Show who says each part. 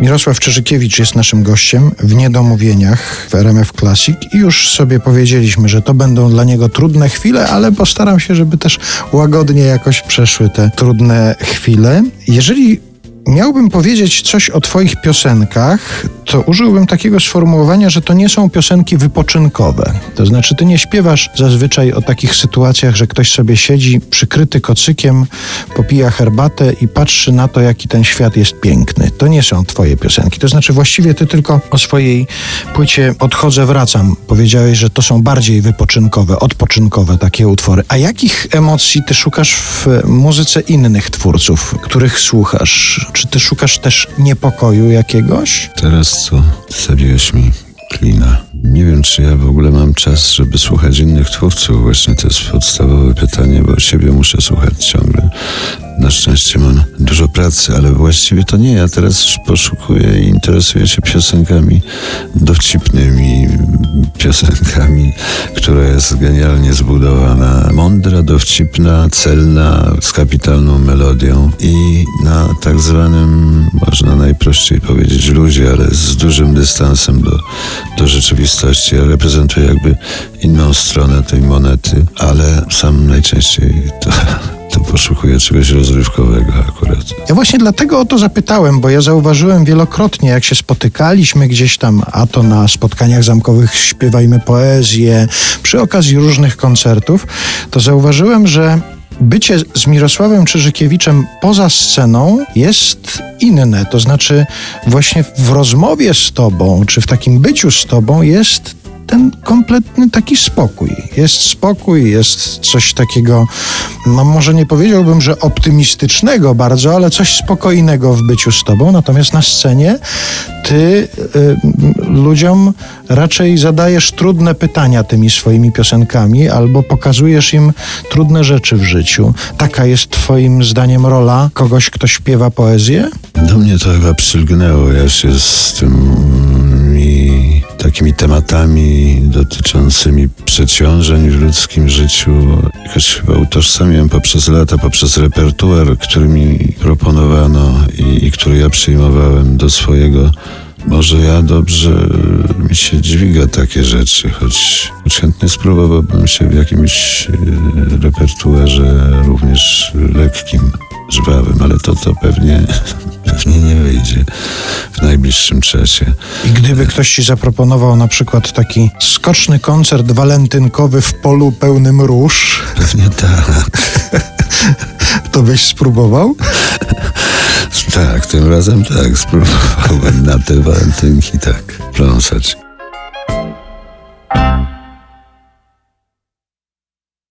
Speaker 1: Mirosław Czyżykiewicz jest naszym gościem w Niedomówieniach w RMF Classic i już sobie powiedzieliśmy, że to będą dla niego trudne chwile, ale postaram się, żeby też łagodnie jakoś przeszły te trudne chwile. Jeżeli miałbym powiedzieć coś o Twoich piosenkach, to użyłbym takiego sformułowania, że to nie są piosenki wypoczynkowe. To znaczy, Ty nie śpiewasz zazwyczaj o takich sytuacjach, że ktoś sobie siedzi przykryty kocykiem, popija herbatę i patrzy na to, jaki ten świat jest piękny. To nie są Twoje piosenki. To znaczy, właściwie Ty tylko o swojej płycie Odchodzę, wracam. Powiedziałeś, że to są bardziej wypoczynkowe, odpoczynkowe takie utwory. A jakich emocji Ty szukasz w muzyce innych twórców, których słuchasz? Czy ty szukasz też niepokoju jakiegoś?
Speaker 2: Teraz co? Zabiłeś mi klina. Nie wiem, czy ja w ogóle mam czas, żeby słuchać innych twórców. Właśnie to jest podstawowe pytanie, bo siebie muszę słuchać ciągle. Na szczęście mam dużo pracy, ale właściwie to nie. Ja teraz poszukuję i interesuję się piosenkami dowcipnymi, piosenkami, która jest genialnie zbudowana, mądra, dowcipna, celna, z kapitalną melodią i na tak zwanym, można najprościej powiedzieć, luzie, ale z dużym dystansem do, do rzeczywistości. Ja reprezentuję jakby inną stronę tej monety, ale sam najczęściej to to poszukuję czegoś rozrywkowego akurat.
Speaker 1: Ja właśnie dlatego o to zapytałem, bo ja zauważyłem wielokrotnie, jak się spotykaliśmy gdzieś tam, a to na spotkaniach zamkowych śpiewajmy poezję, przy okazji różnych koncertów, to zauważyłem, że bycie z Mirosławem Czyżykiewiczem poza sceną jest inne. To znaczy, właśnie w rozmowie z tobą, czy w takim byciu z tobą jest ten kompletny taki spokój. Jest spokój, jest coś takiego, no może nie powiedziałbym, że optymistycznego bardzo, ale coś spokojnego w byciu z tobą. Natomiast na scenie ty y, ludziom raczej zadajesz trudne pytania tymi swoimi piosenkami albo pokazujesz im trudne rzeczy w życiu. Taka jest twoim zdaniem rola kogoś, kto śpiewa poezję?
Speaker 2: Do mnie to chyba przylgnęło. Ja się z tym takimi tematami dotyczącymi przeciążeń w ludzkim życiu. Jakoś chyba utożsamiłem poprzez lata, poprzez repertuar, który mi proponowano i, i który ja przyjmowałem do swojego może ja dobrze mi się dźwiga takie rzeczy, choć, chętnie spróbowałbym się w jakimś e, repertuarze również lekkim, żwawym, ale to to pewnie pewnie nie wyjdzie najbliższym czasie.
Speaker 1: I gdyby ktoś ci zaproponował na przykład taki skoczny koncert walentynkowy w polu pełnym róż.
Speaker 2: Pewnie tak.
Speaker 1: to byś spróbował?
Speaker 2: tak, tym razem tak, spróbowałbym na te walentynki tak pląsać.